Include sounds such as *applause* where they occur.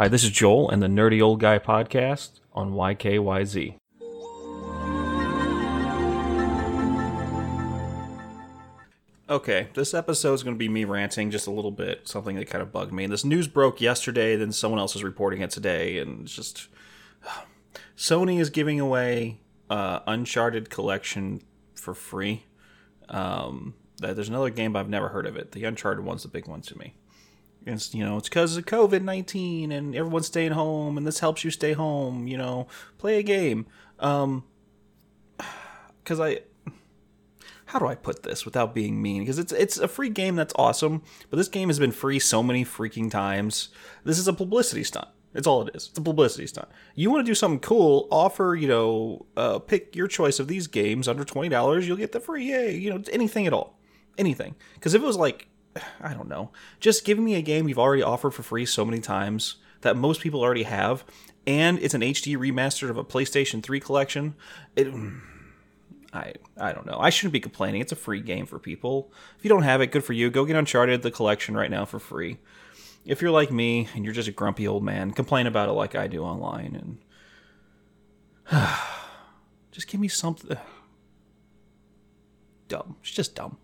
Hi, this is Joel and the Nerdy Old Guy podcast on YKYZ. Okay, this episode is going to be me ranting just a little bit, something that kind of bugged me. And this news broke yesterday, then someone else is reporting it today, and it's just. *sighs* Sony is giving away uh, Uncharted Collection for free. Um, there's another game, but I've never heard of it. The Uncharted one's the big one to me. It's you know it's because of COVID nineteen and everyone's staying home, and this helps you stay home. You know, play a game. Um, *sighs* because I *sighs* how do I put this without being mean? Because it's it's a free game that's awesome, but this game has been free so many freaking times. This is a publicity stunt. It's all it is. It's a publicity stunt. You want to do something cool? Offer you know, uh, pick your choice of these games under twenty dollars. You'll get the free. Yay! You know, anything at all, anything. Because if it was like, I don't know, just give me a game you've already offered for free so many times that most people already have, and it's an HD remastered of a PlayStation Three collection. It I I don't know. I shouldn't be complaining. It's a free game for people. If you don't have it, good for you. Go get Uncharted the collection right now for free. If you're like me and you're just a grumpy old man, complain about it like I do online and *sighs* just give me something *sighs* dumb. It's just dumb.